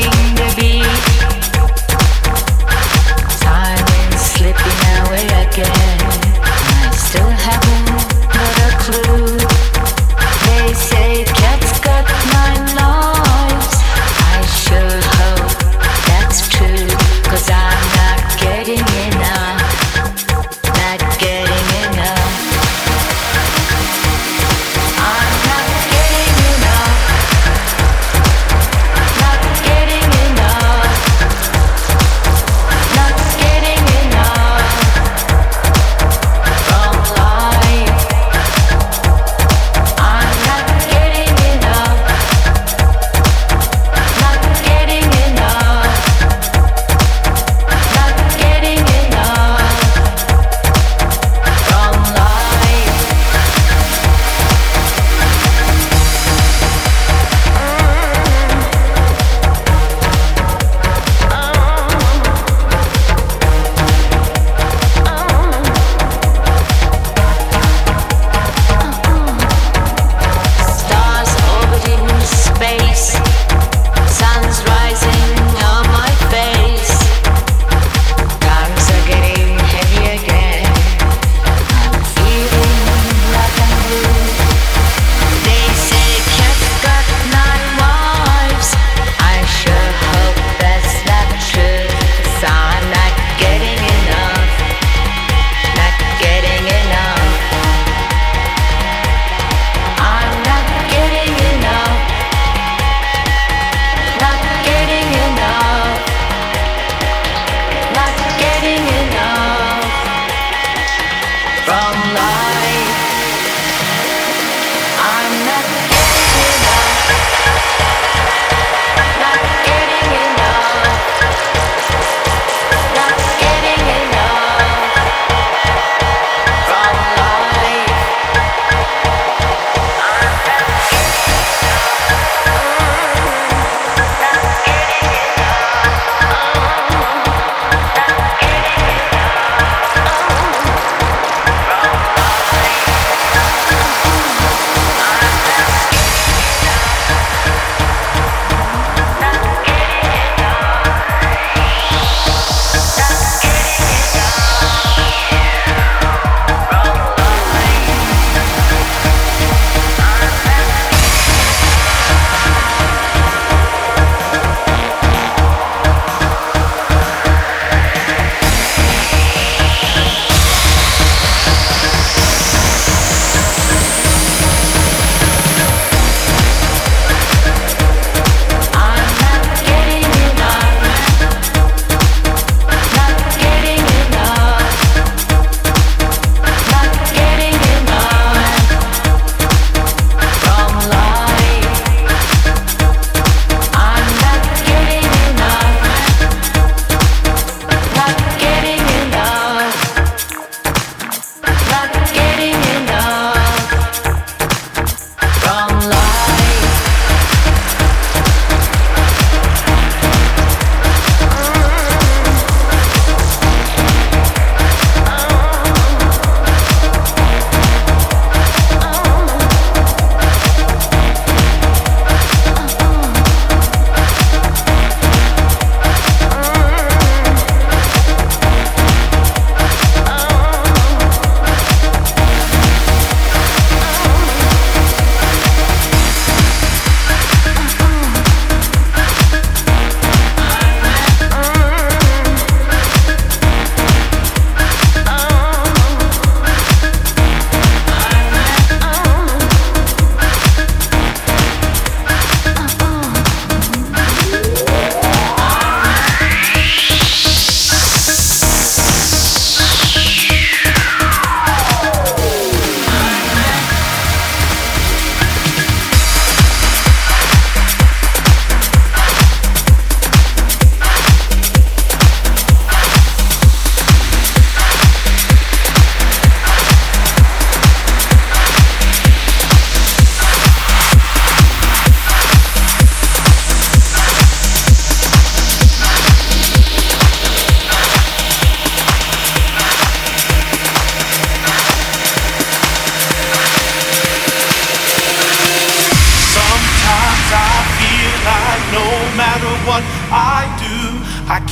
life.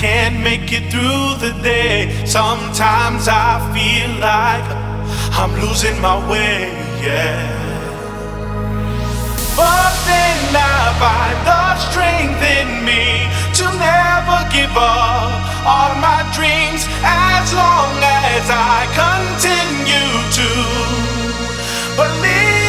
Can't make it through the day. Sometimes I feel like I'm losing my way, yeah. But then I find the strength in me to never give up on my dreams as long as I continue to believe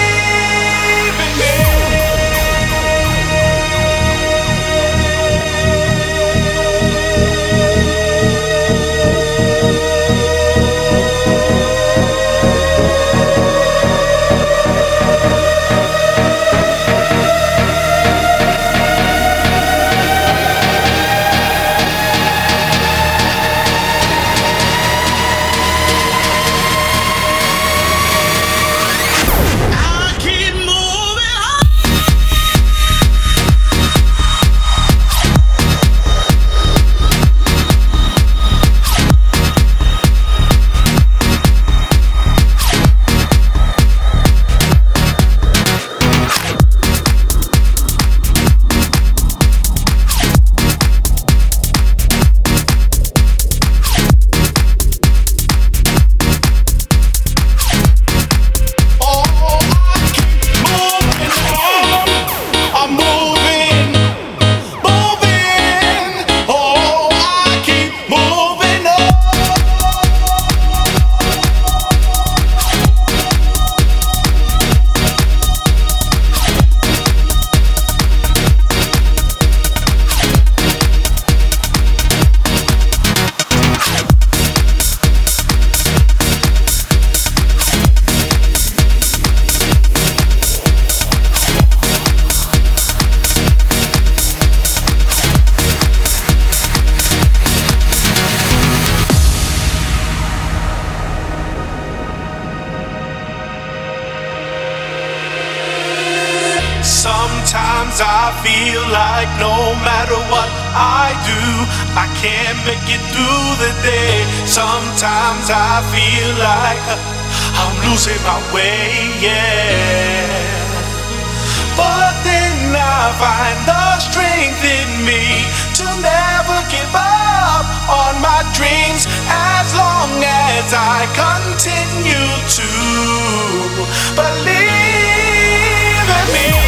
Sometimes I feel like I'm losing my way, yeah. But then I find the strength in me to never give up on my dreams as long as I continue to believe in me.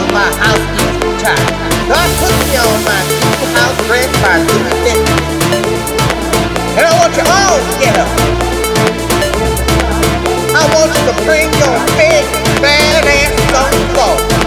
on my house easy time. God put me on my new house rent by doing this. And I want you all to get up. I want you to bring your big, bad ass on the floor.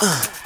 Walk.